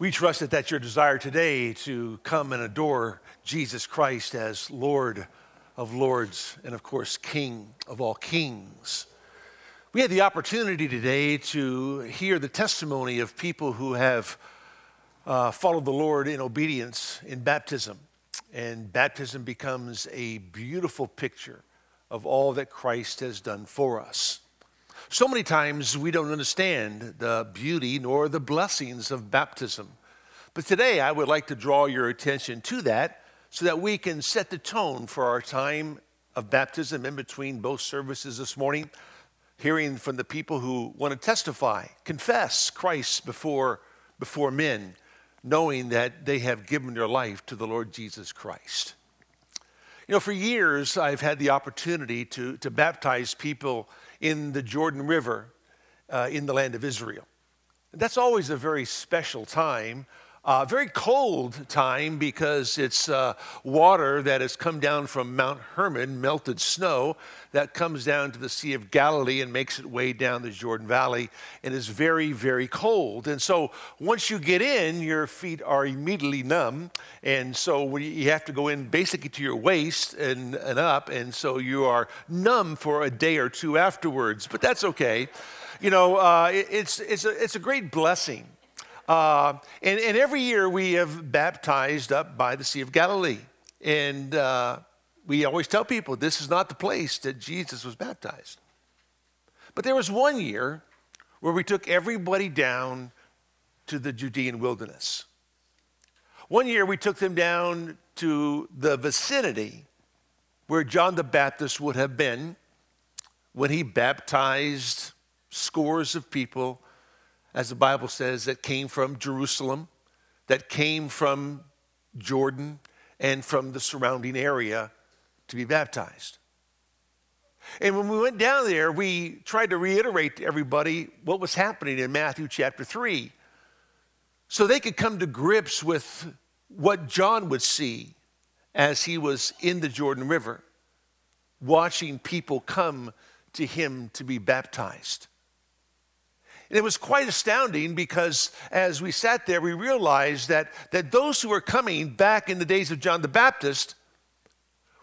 We trust that that's your desire today to come and adore Jesus Christ as Lord of Lords and, of course, King of all kings. We had the opportunity today to hear the testimony of people who have uh, followed the Lord in obedience in baptism. And baptism becomes a beautiful picture of all that Christ has done for us. So many times we don't understand the beauty nor the blessings of baptism. But today I would like to draw your attention to that so that we can set the tone for our time of baptism in between both services this morning, hearing from the people who want to testify, confess Christ before, before men, knowing that they have given their life to the Lord Jesus Christ. You know, for years I've had the opportunity to, to baptize people in the Jordan River uh, in the land of Israel. That's always a very special time uh, very cold time because it's uh, water that has come down from Mount Hermon, melted snow, that comes down to the Sea of Galilee and makes its way down the Jordan Valley and is very, very cold. And so once you get in, your feet are immediately numb. And so you have to go in basically to your waist and, and up. And so you are numb for a day or two afterwards. But that's okay. You know, uh, it, it's, it's, a, it's a great blessing uh, and, and, every year we have baptized up by the Sea of Galilee. And uh, we always tell people this is not the place that Jesus was baptized. But there was one year where we took everybody down to the Judean wilderness. One year we took them down to the vicinity where John the Baptist would have been when he baptized scores of people as the Bible says, that came from Jerusalem, that came from Jordan, and from the surrounding area to be baptized. And when we went down there, we tried to reiterate to everybody what was happening in Matthew chapter 3 so they could come to grips with what John would see as he was in the Jordan River, watching people come to him to be baptized. And it was quite astounding because as we sat there, we realized that, that those who were coming back in the days of John the Baptist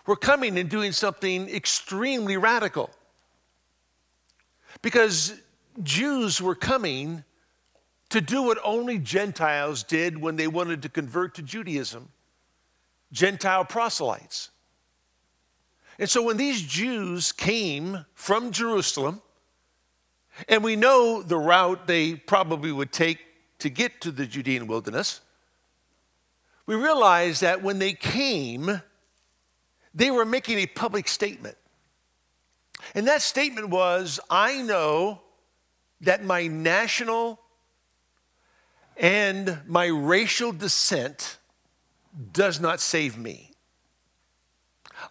were coming and doing something extremely radical. Because Jews were coming to do what only Gentiles did when they wanted to convert to Judaism Gentile proselytes. And so when these Jews came from Jerusalem, and we know the route they probably would take to get to the Judean wilderness. We realize that when they came, they were making a public statement. And that statement was I know that my national and my racial descent does not save me.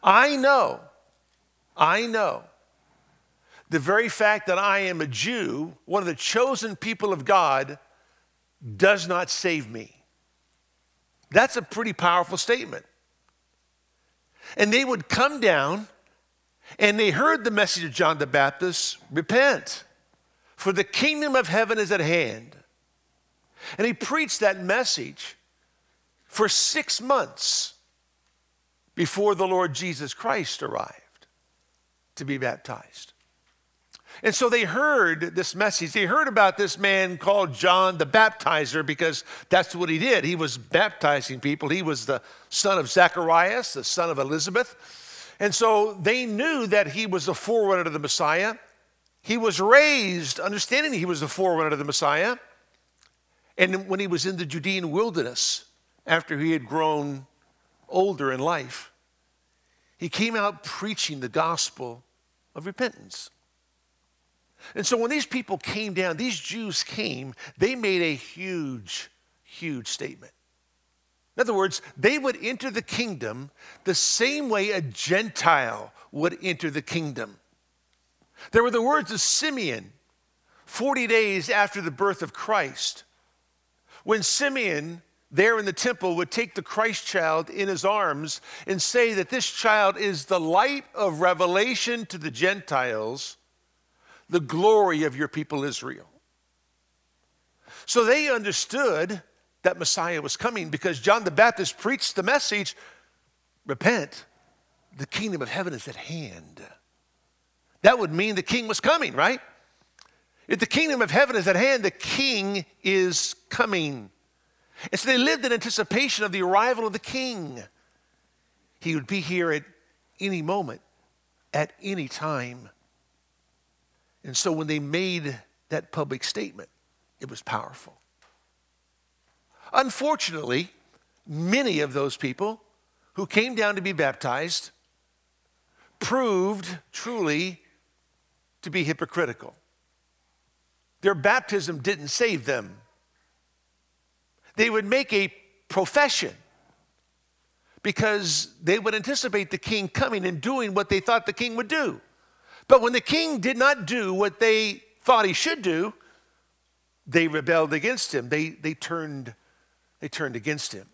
I know, I know the very fact that I am a Jew, one of the chosen people of God, does not save me. That's a pretty powerful statement. And they would come down and they heard the message of John the Baptist repent, for the kingdom of heaven is at hand. And he preached that message for six months before the Lord Jesus Christ arrived to be baptized. And so they heard this message. They heard about this man called John the Baptizer because that's what he did. He was baptizing people. He was the son of Zacharias, the son of Elizabeth. And so they knew that he was the forerunner of the Messiah. He was raised understanding he was the forerunner of the Messiah. And when he was in the Judean wilderness, after he had grown older in life, he came out preaching the gospel of repentance. And so when these people came down, these Jews came, they made a huge, huge statement. In other words, they would enter the kingdom the same way a Gentile would enter the kingdom. There were the words of Simeon 40 days after the birth of Christ. When Simeon, there in the temple, would take the Christ child in his arms and say that this child is the light of revelation to the Gentiles the glory of your people Israel. So they understood that Messiah was coming because John the Baptist preached the message repent, the kingdom of heaven is at hand. That would mean the king was coming, right? If the kingdom of heaven is at hand, the king is coming. And so they lived in anticipation of the arrival of the king. He would be here at any moment, at any time. And so when they made that public statement, it was powerful. Unfortunately, many of those people who came down to be baptized proved truly to be hypocritical. Their baptism didn't save them. They would make a profession because they would anticipate the king coming and doing what they thought the king would do. But when the king did not do what they thought he should do, they rebelled against him. They, they, turned, they turned against him.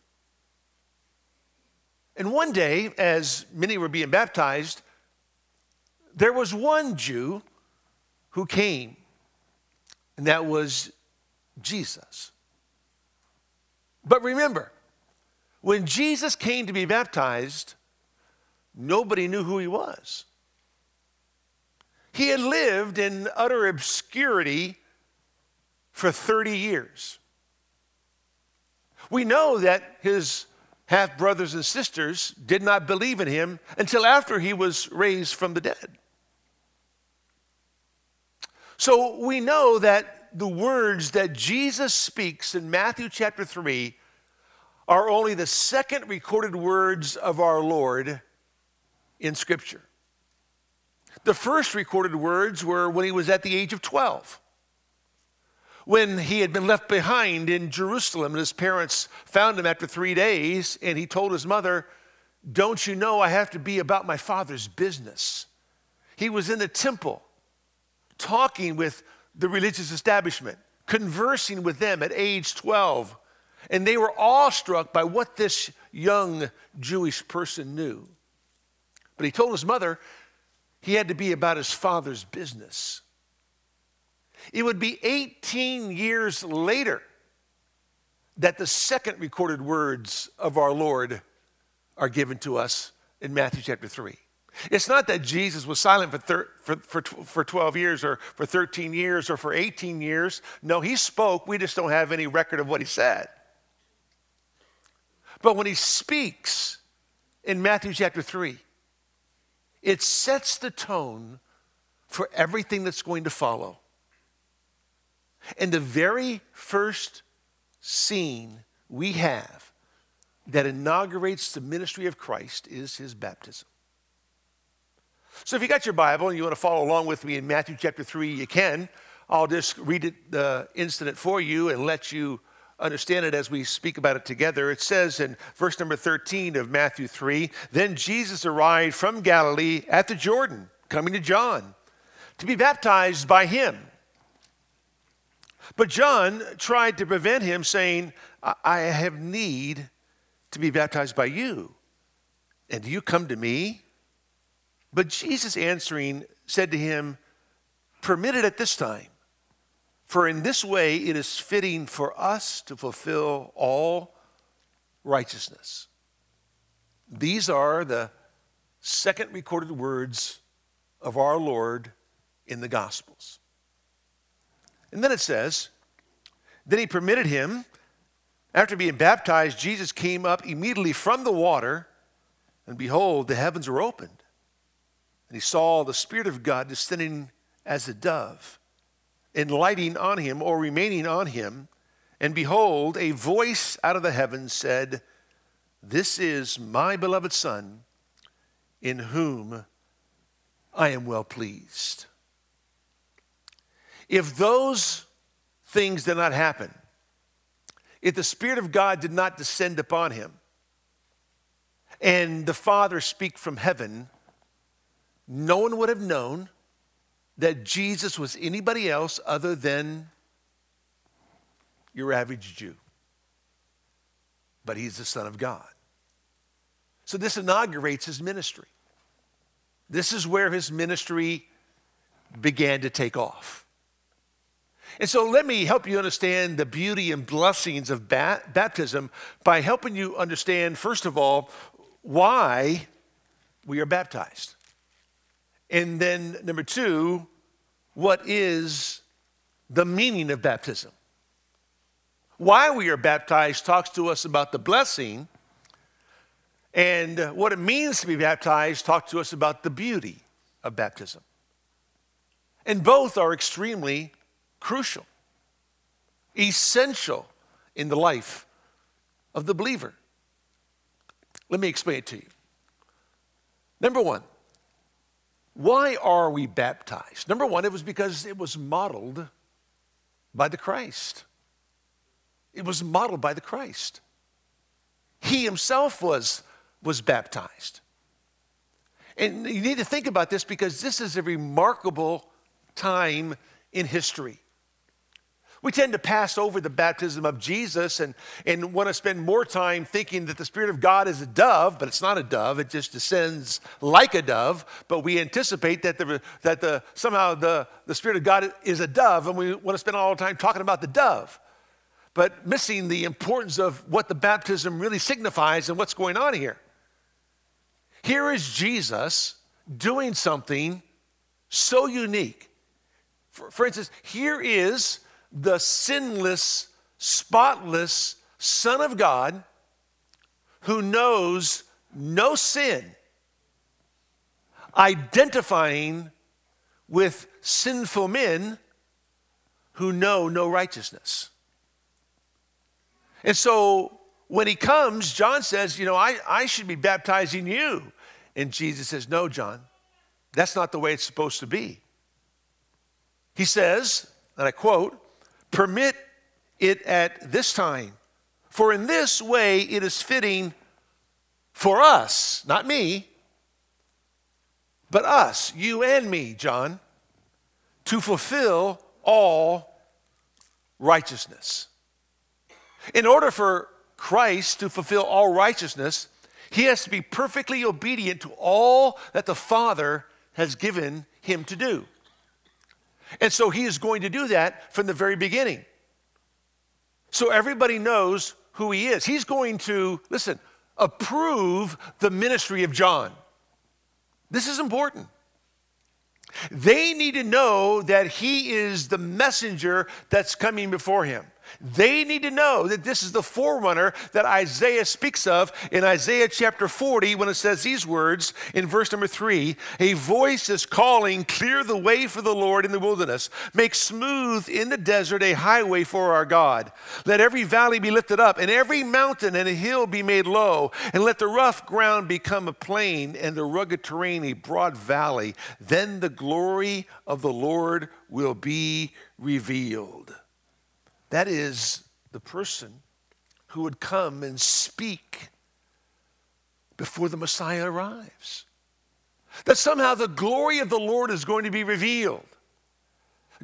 And one day, as many were being baptized, there was one Jew who came, and that was Jesus. But remember, when Jesus came to be baptized, nobody knew who he was. He had lived in utter obscurity for 30 years. We know that his half brothers and sisters did not believe in him until after he was raised from the dead. So we know that the words that Jesus speaks in Matthew chapter 3 are only the second recorded words of our Lord in Scripture. The first recorded words were when he was at the age of 12, when he had been left behind in Jerusalem, and his parents found him after three days, and he told his mother, Don't you know I have to be about my father's business? He was in the temple talking with the religious establishment, conversing with them at age 12. And they were awestruck by what this young Jewish person knew. But he told his mother he had to be about his father's business. It would be 18 years later that the second recorded words of our Lord are given to us in Matthew chapter 3. It's not that Jesus was silent for, thir- for, for, for 12 years or for 13 years or for 18 years. No, he spoke. We just don't have any record of what he said. But when he speaks in Matthew chapter 3, it sets the tone for everything that's going to follow. And the very first scene we have that inaugurates the ministry of Christ is his baptism. So if you got your Bible and you want to follow along with me in Matthew chapter 3, you can. I'll just read it, uh, the incident for you and let you understand it as we speak about it together. It says in verse number 13 of Matthew 3 Then Jesus arrived from Galilee at the Jordan, coming to John, to be baptized by him. But John tried to prevent him, saying, I have need to be baptized by you. And do you come to me? But Jesus answering said to him, Permit it at this time, for in this way it is fitting for us to fulfill all righteousness. These are the second recorded words of our Lord in the Gospels. And then it says, Then he permitted him, after being baptized, Jesus came up immediately from the water, and behold, the heavens were opened and he saw the Spirit of God descending as a dove, lighting on him or remaining on him. And behold, a voice out of the heavens said, This is my beloved Son, in whom I am well pleased. If those things did not happen, if the Spirit of God did not descend upon him, and the Father speak from heaven, no one would have known that Jesus was anybody else other than your average Jew. But he's the Son of God. So this inaugurates his ministry. This is where his ministry began to take off. And so let me help you understand the beauty and blessings of bat- baptism by helping you understand, first of all, why we are baptized. And then, number two, what is the meaning of baptism? Why we are baptized talks to us about the blessing, and what it means to be baptized talks to us about the beauty of baptism. And both are extremely crucial, essential in the life of the believer. Let me explain it to you. Number one, why are we baptized? Number one, it was because it was modeled by the Christ. It was modeled by the Christ. He himself was, was baptized. And you need to think about this because this is a remarkable time in history. We tend to pass over the baptism of Jesus and, and want to spend more time thinking that the Spirit of God is a dove, but it's not a dove. It just descends like a dove. But we anticipate that, the, that the, somehow the, the Spirit of God is a dove, and we want to spend all the time talking about the dove, but missing the importance of what the baptism really signifies and what's going on here. Here is Jesus doing something so unique. For, for instance, here is the sinless, spotless Son of God who knows no sin, identifying with sinful men who know no righteousness. And so when he comes, John says, You know, I, I should be baptizing you. And Jesus says, No, John, that's not the way it's supposed to be. He says, and I quote, Permit it at this time, for in this way it is fitting for us, not me, but us, you and me, John, to fulfill all righteousness. In order for Christ to fulfill all righteousness, he has to be perfectly obedient to all that the Father has given him to do. And so he is going to do that from the very beginning. So everybody knows who he is. He's going to, listen, approve the ministry of John. This is important. They need to know that he is the messenger that's coming before him. They need to know that this is the forerunner that Isaiah speaks of in Isaiah chapter 40 when it says these words in verse number three A voice is calling, Clear the way for the Lord in the wilderness, make smooth in the desert a highway for our God. Let every valley be lifted up, and every mountain and a hill be made low, and let the rough ground become a plain, and the rugged terrain a broad valley. Then the glory of the Lord will be revealed. That is the person who would come and speak before the Messiah arrives. That somehow the glory of the Lord is going to be revealed.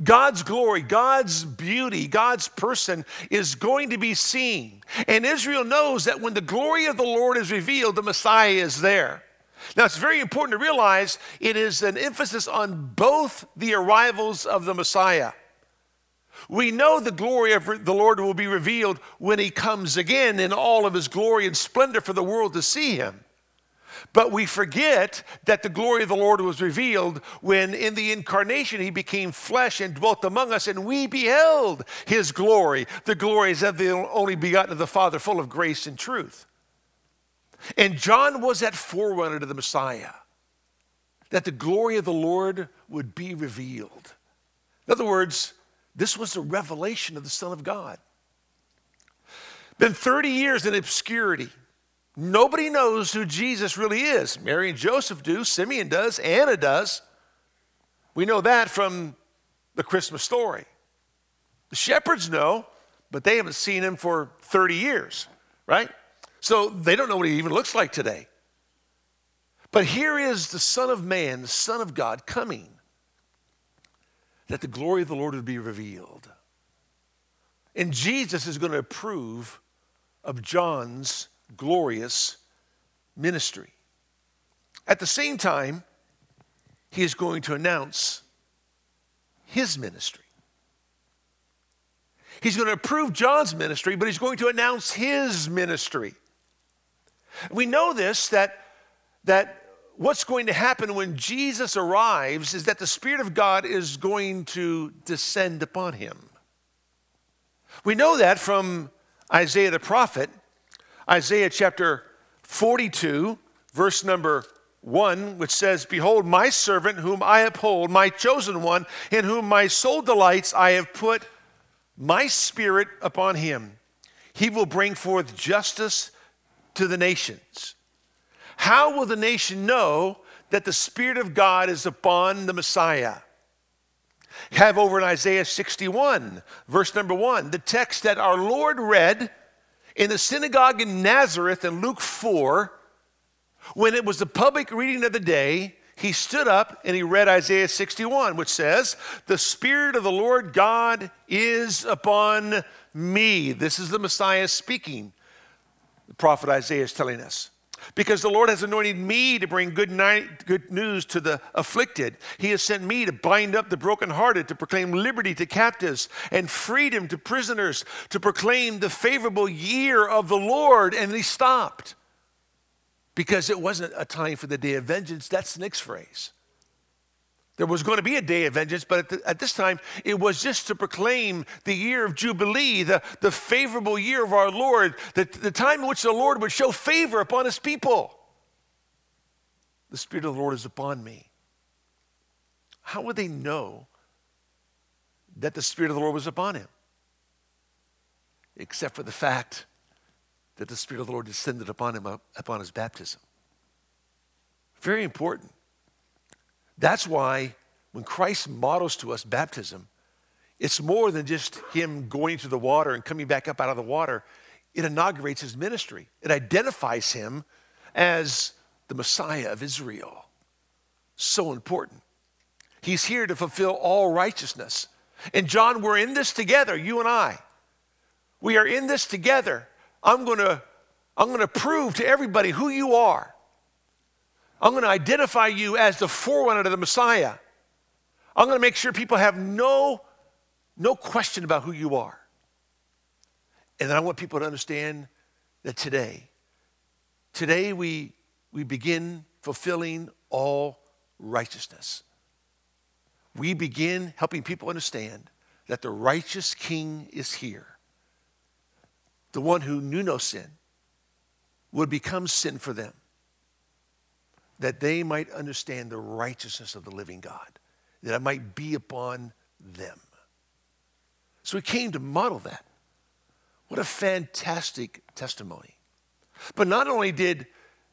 God's glory, God's beauty, God's person is going to be seen. And Israel knows that when the glory of the Lord is revealed, the Messiah is there. Now, it's very important to realize it is an emphasis on both the arrivals of the Messiah. We know the glory of the Lord will be revealed when he comes again in all of his glory and splendor for the world to see him. But we forget that the glory of the Lord was revealed when in the incarnation he became flesh and dwelt among us, and we beheld his glory. The glory is of the only begotten of the Father, full of grace and truth. And John was that forerunner to the Messiah, that the glory of the Lord would be revealed. In other words, this was a revelation of the Son of God. Been 30 years in obscurity. Nobody knows who Jesus really is. Mary and Joseph do, Simeon does, Anna does. We know that from the Christmas story. The shepherds know, but they haven't seen him for 30 years, right? So they don't know what he even looks like today. But here is the Son of Man, the Son of God, coming that the glory of the Lord would be revealed. And Jesus is going to approve of John's glorious ministry. At the same time, he is going to announce his ministry. He's going to approve John's ministry, but he's going to announce his ministry. We know this that, that what's going to happen when Jesus arrives is that the Spirit of God is going to descend upon him. We know that from Isaiah the prophet, Isaiah chapter 42, verse number 1, which says, Behold, my servant whom I uphold, my chosen one, in whom my soul delights, I have put my spirit upon him. He will bring forth justice to the nations. How will the nation know that the Spirit of God is upon the Messiah? Have over in Isaiah 61, verse number 1, the text that our Lord read in the synagogue in Nazareth in Luke 4 when it was the public reading of the day, he stood up and he read Isaiah 61, which says, The Spirit of the Lord God is upon me. This is the Messiah speaking. The prophet Isaiah is telling us. Because the Lord has anointed me to bring good, night, good news to the afflicted. He has sent me to bind up the brokenhearted, to proclaim liberty to captives and freedom to prisoners, to proclaim the favorable year of the Lord. And he stopped because it wasn't a time for the day of vengeance. That's the next phrase. There was going to be a day of vengeance, but at, the, at, this time, it was just to proclaim the year of Jubilee, the, the favorable year of our Lord, the, the time in which the Lord would show favor upon his people. The Spirit of the Lord is upon me. How would they know that the Spirit of the Lord was upon him? Except for the fact that the Spirit of the Lord descended upon him upon his baptism. Very important. That's why when Christ models to us baptism, it's more than just him going to the water and coming back up out of the water. It inaugurates his ministry, it identifies him as the Messiah of Israel. So important. He's here to fulfill all righteousness. And John, we're in this together, you and I. We are in this together. I'm going to I'm going to prove to everybody who you are. I'm going to identify you as the forerunner to the Messiah. I'm going to make sure people have no, no question about who you are. And then I want people to understand that today, today we, we begin fulfilling all righteousness. We begin helping people understand that the righteous king is here the one who knew no sin, would become sin for them, that they might understand the righteousness of the living God, that it might be upon them. So he came to model that. What a fantastic testimony. But not only did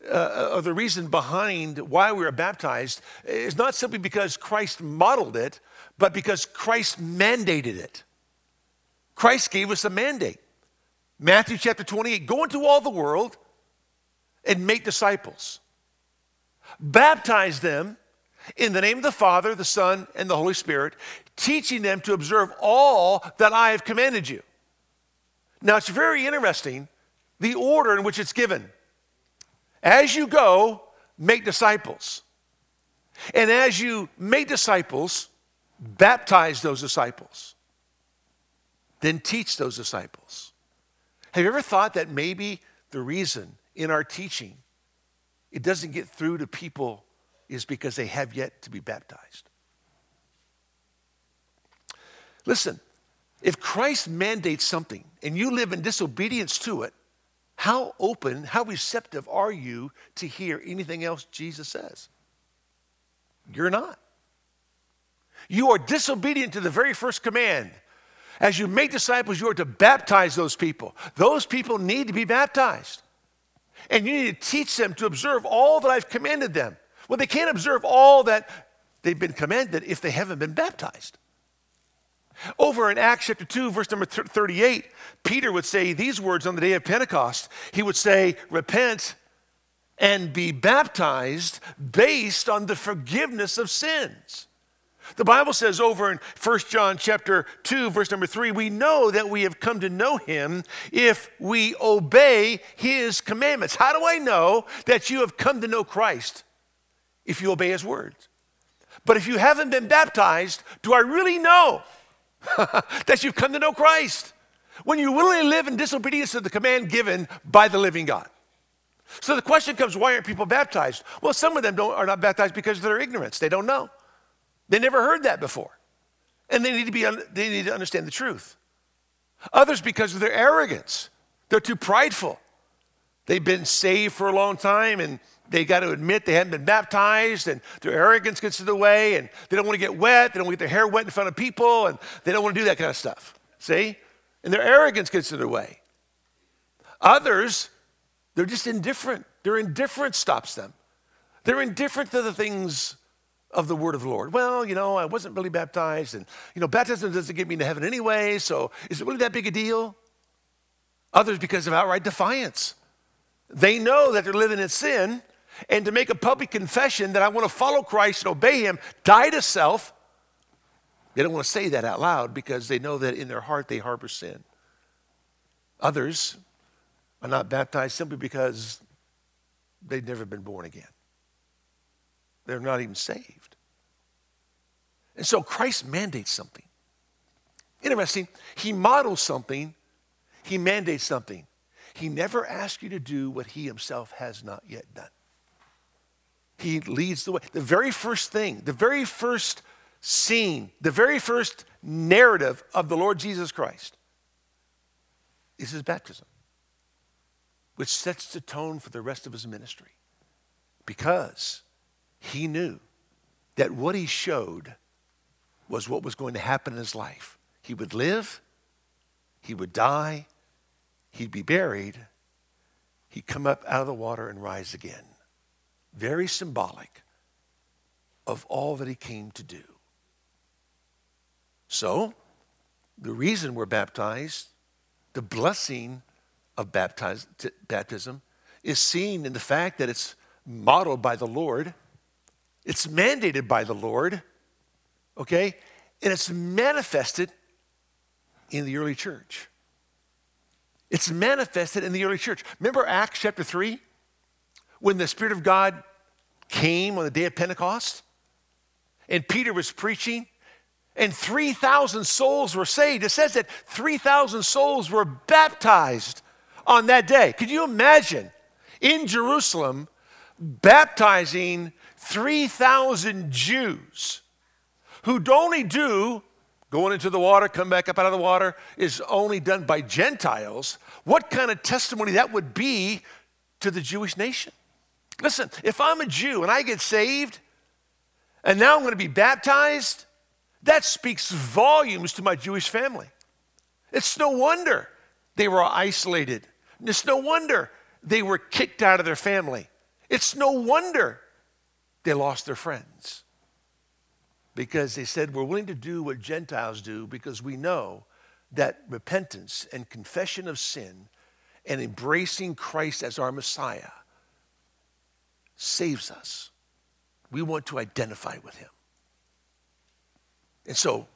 uh, the reason behind why we are baptized is not simply because Christ modeled it, but because Christ mandated it. Christ gave us a mandate. Matthew chapter 28 go into all the world and make disciples. Baptize them in the name of the Father, the Son, and the Holy Spirit, teaching them to observe all that I have commanded you. Now, it's very interesting the order in which it's given. As you go, make disciples. And as you make disciples, baptize those disciples. Then teach those disciples. Have you ever thought that maybe the reason in our teaching it doesn't get through to people is because they have yet to be baptized? Listen, if Christ mandates something and you live in disobedience to it, how open, how receptive are you to hear anything else Jesus says? You're not. You are disobedient to the very first command as you make disciples, you are to baptize those people. Those people need to be baptized. And you need to teach them to observe all that I've commanded them. Well, they can't observe all that they've been commanded if they haven't been baptized. Over in Acts chapter 2, verse number 38, Peter would say these words on the day of Pentecost. He would say, Repent and be baptized based on the forgiveness of sins. The Bible says over in 1 John chapter 2 verse number 3, we know that we have come to know him if we obey his commandments. How do I know that you have come to know Christ? If you obey his words. But if you haven't been baptized, do I really know that you've come to know Christ? When you willingly live in disobedience to the command given by the living God. So the question comes why aren't people baptized? Well, some of them are not baptized because of their ignorance. They don't know. They never heard that before. And they need to, be, they need to understand the truth. Others because of their arrogance. They're too prideful. They've been saved for a long time and they got to admit they haven't been baptized and their arrogance gets in the way and they don't want to get wet. They don't want to get their hair wet in front of people and they don't want to do that kind of stuff. See? And their arrogance gets in the way. Others, they're just indifferent. Their indifference stops them. They're indifferent to the things of the word of the Lord. Well, you know, I wasn't really baptized, and, you know, baptism doesn't get me into heaven anyway, so is it really that big a deal? Others, because of outright defiance. They know that they're living in sin, and to make a public confession that I want to follow Christ and obey Him, die to self, they don't want to say that out loud because they know that in their heart they harbor sin. Others are not baptized simply because they've never been born again. They're not even saved. And so Christ mandates something. Interesting, he models something, he mandates something. He never asks you to do what he himself has not yet done. He leads the way. The very first thing, the very first scene, the very first narrative of the Lord Jesus Christ is his baptism, which sets the tone for the rest of his ministry. Because he knew that what he showed was what was going to happen in his life. He would live, he would die, he'd be buried, he'd come up out of the water and rise again. Very symbolic of all that he came to do. So, the reason we're baptized, the blessing of baptism, is seen in the fact that it's modeled by the Lord, it's mandated by the Lord, okay, and it's manifested in the early church. It's manifested in the early church. Remember Acts chapter 3? When the Spirit of God came on the day of Pentecost and Peter was preaching and 3,000 souls were saved. It says that 3,000 souls were baptized on that day. Could you imagine in Jerusalem baptizing 3,000 Jews who'd only do going into the water, come back up out of the water is only done by Gentiles? What kind of testimony that would be to the Jewish nation? Listen, if I'm a Jew and I get saved and now I'm going to be baptized, that speaks volumes to my Jewish family. It's no wonder they were isolated. It's no wonder they were kicked out of their family. It's no wonder they lost their friends. Because they said, We're willing to do what Gentiles do because we know that repentance and confession of sin and embracing Christ as our Messiah saves us. We want to identify with him. And so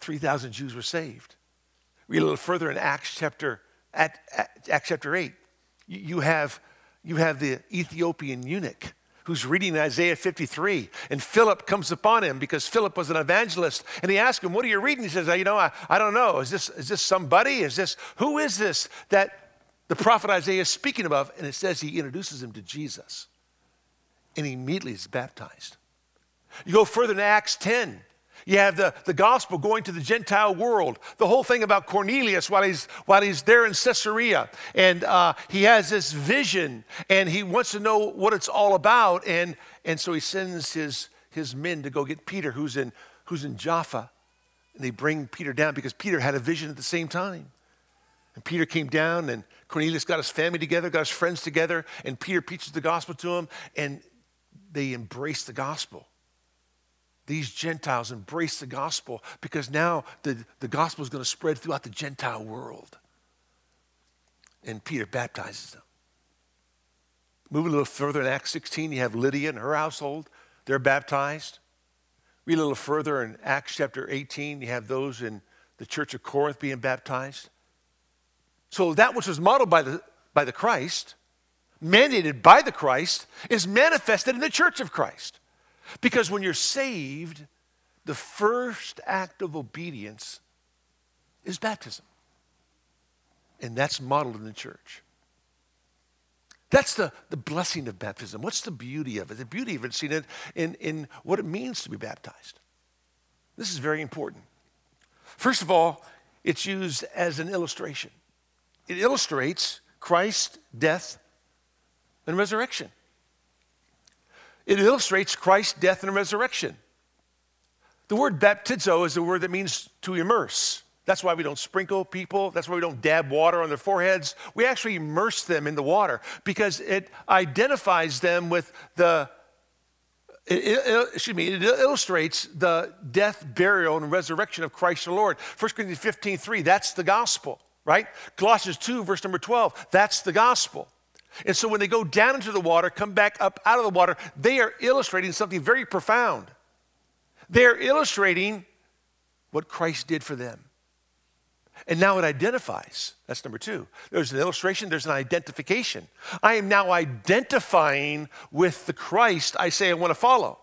3,000 Jews were saved. Read a little further in Acts chapter, at, at, Acts chapter 8. You, you, have, you have the Ethiopian eunuch who's reading Isaiah 53. And Philip comes upon him because Philip was an evangelist. And he asks him, What are you reading? He says, You know, I, I don't know. Is this, is this somebody? Is this, who is this that the prophet Isaiah is speaking of? And it says he introduces him to Jesus. And he immediately is baptized. You go further in Acts 10. You have the, the gospel going to the Gentile world. The whole thing about Cornelius while he's, while he's there in Caesarea. And uh, he has this vision and he wants to know what it's all about. And, and so he sends his, his men to go get Peter, who's in, who's in Jaffa. And they bring Peter down because Peter had a vision at the same time. And Peter came down, and Cornelius got his family together, got his friends together, and Peter preaches the gospel to them, and they embrace the gospel these Gentiles embrace the gospel because now the, the gospel is going to spread throughout the Gentile world. And Peter baptizes them. Move a little further in Acts 16, you have Lydia and her household. They're baptized. Read a little further in Acts chapter 18, you have those in the church of Corinth being baptized. So that which was modeled by the, by the Christ, mandated by the Christ, is manifested in the church of Christ. Because when you're saved, the first act of obedience is baptism. And that's modeled in the church. That's the, the blessing of baptism. What's the beauty of it? The beauty of it is seen in, in, in what it means to be baptized. This is very important. First of all, it's used as an illustration. It illustrates Christ's death and resurrection. It illustrates Christ's death and resurrection. The word baptizo is a word that means to immerse. That's why we don't sprinkle people. That's why we don't dab water on their foreheads. We actually immerse them in the water because it identifies them with the, it, it, excuse me, it illustrates the death, burial, and resurrection of Christ the Lord. 1 Corinthians 15, 3, that's the gospel, right? Colossians 2, verse number 12, that's the gospel. And so when they go down into the water, come back up out of the water, they are illustrating something very profound. They're illustrating what Christ did for them. And now it identifies. That's number two. There's an illustration, there's an identification. I am now identifying with the Christ I say I want to follow.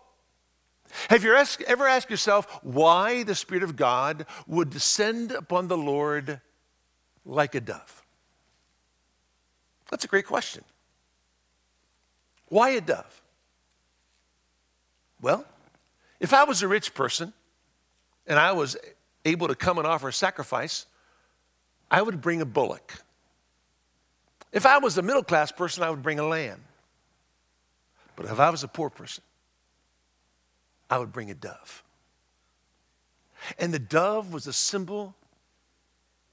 Have you ever asked yourself why the Spirit of God would descend upon the Lord like a dove? That's a great question. Why a dove? Well, if I was a rich person and I was able to come and offer a sacrifice, I would bring a bullock. If I was a middle class person, I would bring a lamb. But if I was a poor person, I would bring a dove. And the dove was a symbol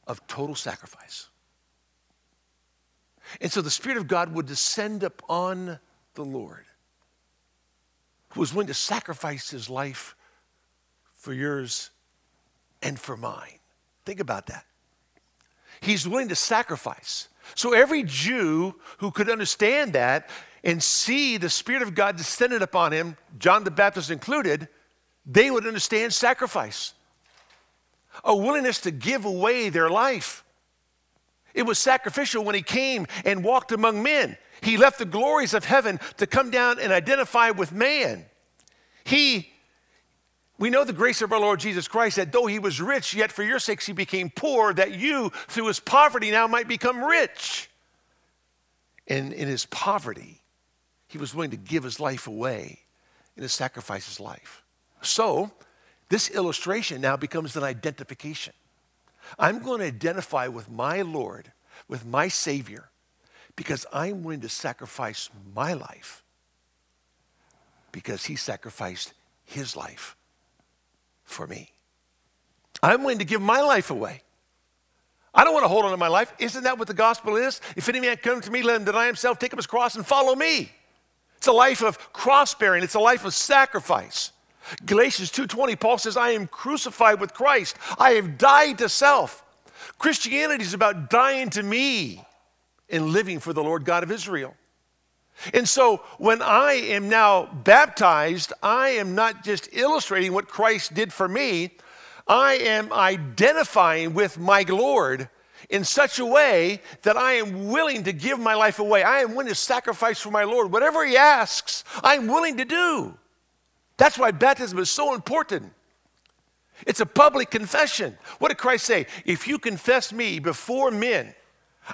of total sacrifice. And so the Spirit of God would descend upon the Lord, who was willing to sacrifice his life for yours and for mine. Think about that. He's willing to sacrifice. So every Jew who could understand that and see the Spirit of God descended upon him, John the Baptist included, they would understand sacrifice. A willingness to give away their life. It was sacrificial when he came and walked among men. He left the glories of heaven to come down and identify with man. He we know the grace of our Lord Jesus Christ that though he was rich, yet for your sakes he became poor, that you, through his poverty, now might become rich. And in his poverty, he was willing to give his life away and to sacrifice his life. So, this illustration now becomes an identification. I'm going to identify with my Lord, with my Savior, because I'm willing to sacrifice my life because he sacrificed his life for me. I'm willing to give my life away. I don't want to hold on to my life. Isn't that what the gospel is? If any man come to me, let him deny himself, take up his cross, and follow me. It's a life of cross bearing, it's a life of sacrifice. Galatians 2:20, Paul says, I am crucified with Christ. I have died to self. Christianity is about dying to me and living for the Lord God of Israel. And so when I am now baptized, I am not just illustrating what Christ did for me, I am identifying with my Lord in such a way that I am willing to give my life away. I am willing to sacrifice for my Lord. Whatever He asks, I'm willing to do. That's why baptism is so important. It's a public confession. What did Christ say? If you confess me before men,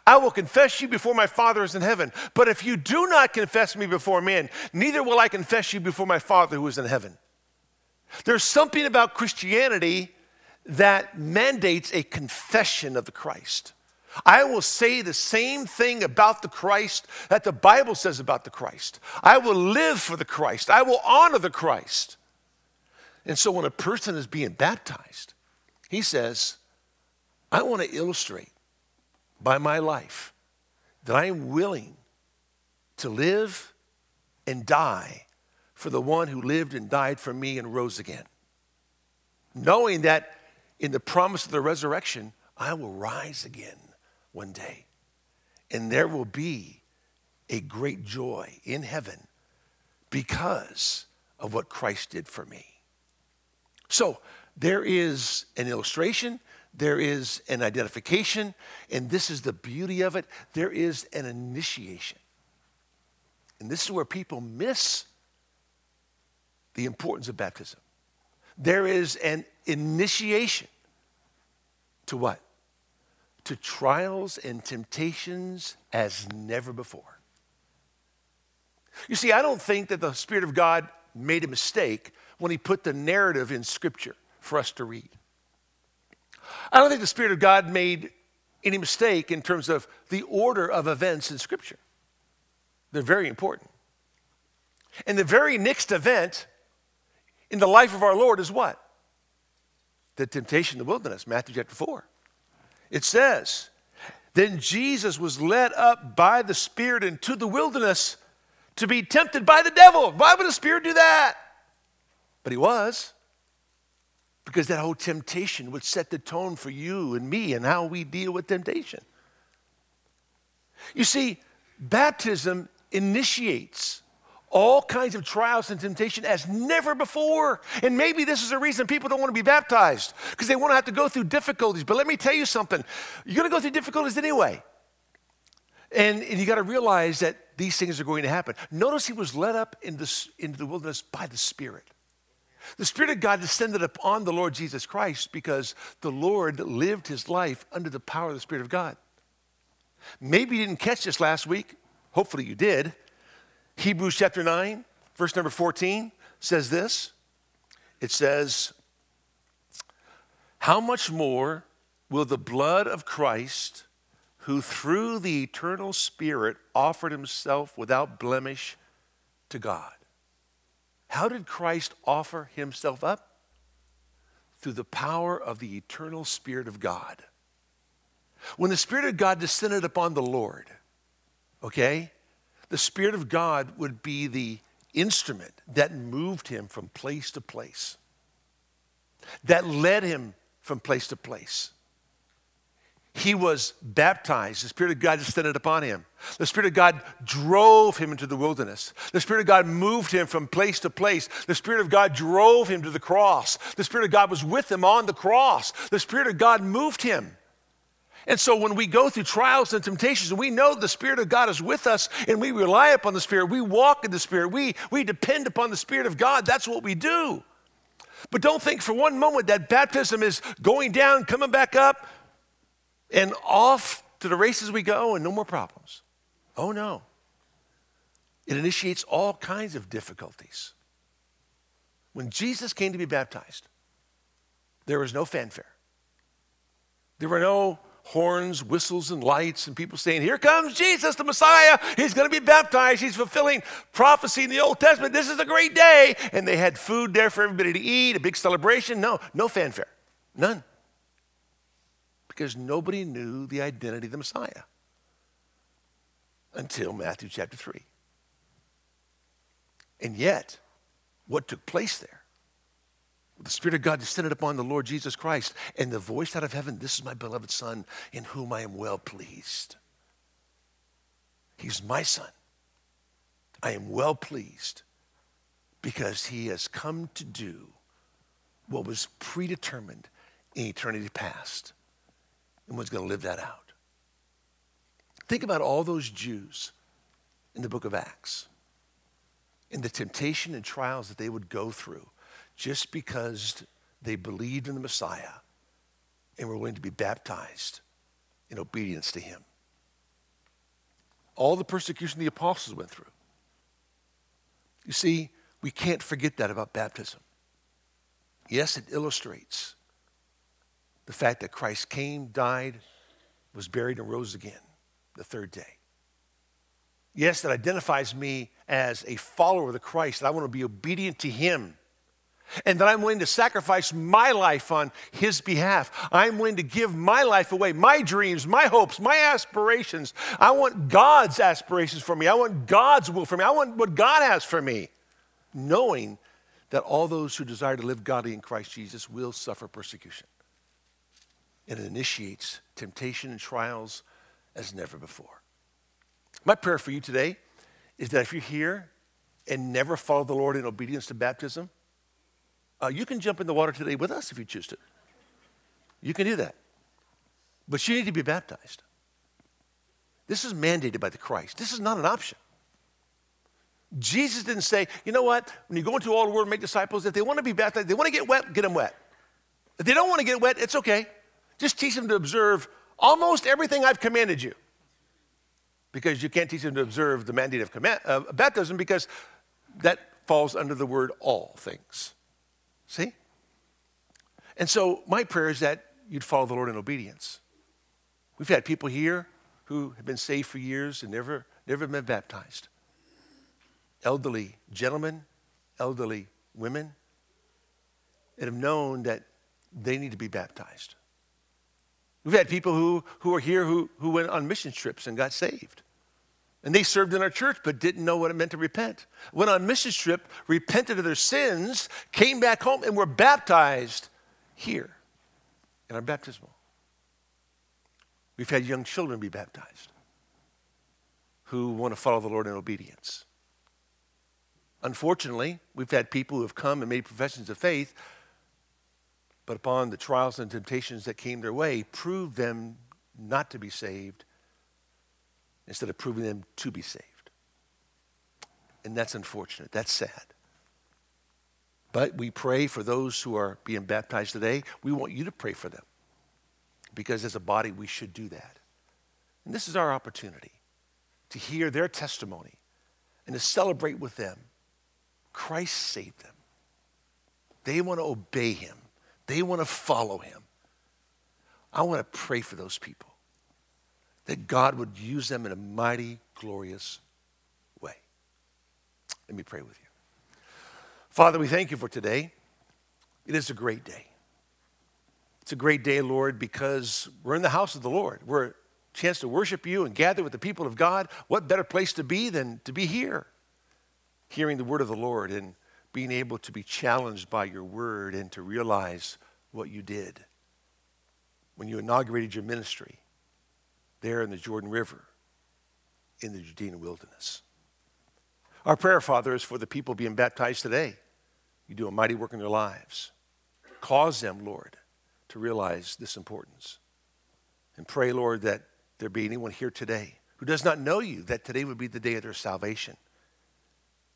I will confess you before my Father is in heaven. But if you do not confess me before men, neither will I confess you before my Father who is in heaven. There's something about Christianity that mandates a confession of the Christ. I will say the same thing about the Christ that the Bible says about the Christ. I will live for the Christ. I will honor the Christ. And so when a person is being baptized, he says, I want to illustrate by my life that I am willing to live and die for the one who lived and died for me and rose again. Knowing that in the promise of the resurrection, I will rise again one day. And there will be a great joy in heaven because of what Christ did for me. So there is an illustration, there is an identification, and this is the beauty of it. There is an initiation. And this is where people miss the importance of baptism. There is an initiation to what? To trials and temptations as never before. You see, I don't think that the Spirit of God made a mistake when he put the narrative in Scripture for us to read. I don't think the Spirit of God made any mistake in terms of the order of events in Scripture. They're very important. And the very next event in the life of our Lord is what? The temptation in the wilderness, Matthew chapter 4. It says, Then Jesus was led up by the Spirit into the wilderness to be tempted by the devil. Why would the Spirit do that? But he was. Because that whole temptation would set the tone for you and me and how we deal with temptation. You see, baptism initiates all kinds of trials and temptation as never before. And maybe this is a reason people don't want to be baptized because they want to have to go through difficulties. But let me tell you something you're going to go through difficulties anyway. And, and you got to realize that these things are going to happen. Notice he was led up into, into the wilderness by the Spirit. The Spirit of God descended upon the Lord Jesus Christ because the Lord lived his life under the power of the Spirit of God. Maybe you didn't catch this last week. Hopefully you did. Hebrews chapter 9, verse number 14 says this it says, How much more will the blood of Christ, who through the eternal Spirit offered himself without blemish to God, how did Christ offer himself up? Through the power of the eternal Spirit of God. When the Spirit of God descended upon the Lord, okay, the Spirit of God would be the instrument that moved him from place to place, that led him from place to place he was baptized. The Spirit of God descended upon him. The Spirit of God drove him into the wilderness. The Spirit of God moved him from place to place. The Spirit of God drove him to the cross. The Spirit of God was with him on the cross. The Spirit of God moved him. And so when we go through trials and temptations and we know the Spirit of God is with us and we rely upon the Spirit, we walk in the Spirit, we, we depend upon the Spirit of God, that's what we do. But don't think for one moment that baptism is going down, coming back up, and off to the races we go and no more problems. Oh no. It initiates all kinds of difficulties. When Jesus came to be baptized, there was no fanfare. There were no horns, whistles, and lights, and people saying, Here comes Jesus, the Messiah. He's going to be baptized. He's fulfilling prophecy in the Old Testament. This is a great day. And they had food there for everybody to eat, a big celebration. No, no fanfare. None because nobody knew the identity of the Messiah until Matthew chapter 3. And yet, what took place there? The Spirit of God descended upon the Lord Jesus Christ, and the voice out of heaven, This is my beloved Son, in whom I am well pleased. He's my Son. I am well pleased because he has come to do what was predetermined in eternity past and was going to live that out. Think about all those Jews in the book of Acts and the temptation and trials that they would go through just because they believed in the Messiah and were willing to be baptized in obedience to him. All the persecution the apostles went through. You see, we can't forget that about baptism. Yes, it illustrates the fact that Christ came, died, was buried, and rose again the third day. Yes, that identifies me as a follower of the Christ, that I want to be obedient to Him, and that I'm willing to sacrifice my life on His behalf. I'm willing to give my life away, my dreams, my hopes, my aspirations. I want God's aspirations for me. I want God's will for me. I want what God has for me, knowing that all those who desire to live godly in Christ Jesus will suffer persecution and it initiates temptation and trials as never before. My prayer for you today is that if you're here and never follow the Lord in obedience to baptism, uh, you can jump in the water today with us if you choose to. You can do that. But you need to be baptized. This is mandated by the Christ. This is not an option. Jesus didn't say, you know what, when you go into all the world and make disciples, if they want to be baptized, they want to get wet, get them wet. If they don't want to get wet, it's okay. Just teach them to observe almost everything I've commanded you. Because you can't teach them to observe the mandate of command, baptism because that falls under the word all things. See? And so my prayer is that you'd follow the Lord in obedience. We've had people here who have been saved for years and never, never been baptized. Elderly gentlemen, elderly women that have known that they need to be baptized. We've had people who, who are here who, who went on mission trips and got saved. And they served in our church but didn't know what it meant to repent. Went on mission trip, repented of their sins, came back home, and were baptized here in our baptismal. We've had young children be baptized who want to follow the Lord in obedience. Unfortunately, we've had people who have come and made professions of faith, but upon the trials and temptations that came their way, proved them not to be saved instead of proving them to be saved. And that's unfortunate. That's sad. But we pray for those who are being baptized today. We want you to pray for them because as a body, we should do that. And this is our opportunity to hear their testimony and to celebrate with them. Christ saved them. They want to obey him, they want to follow him. I want to pray for those people that God would use them in a mighty, glorious way. Let me pray with you. Father, we thank you for today. It is a great day. It's a great day, Lord, because we're in the house of the Lord. We're a chance to worship you and gather with the people of God. What better place to be than to be here, hearing the word of the Lord and being able to be challenged by your word and to realize what you did when you inaugurated your ministry there in the Jordan River in the Judean wilderness. Our prayer, Father, is for the people being baptized today. You do a mighty work in their lives. Cause them, Lord, to realize this importance. And pray, Lord, that there be anyone here today who does not know you, that today would be the day of their salvation.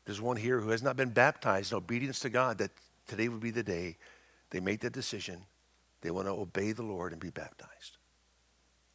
There's one here who has not been baptized in obedience to God, that today would be the day they make that decision. They want to obey the Lord and be baptized.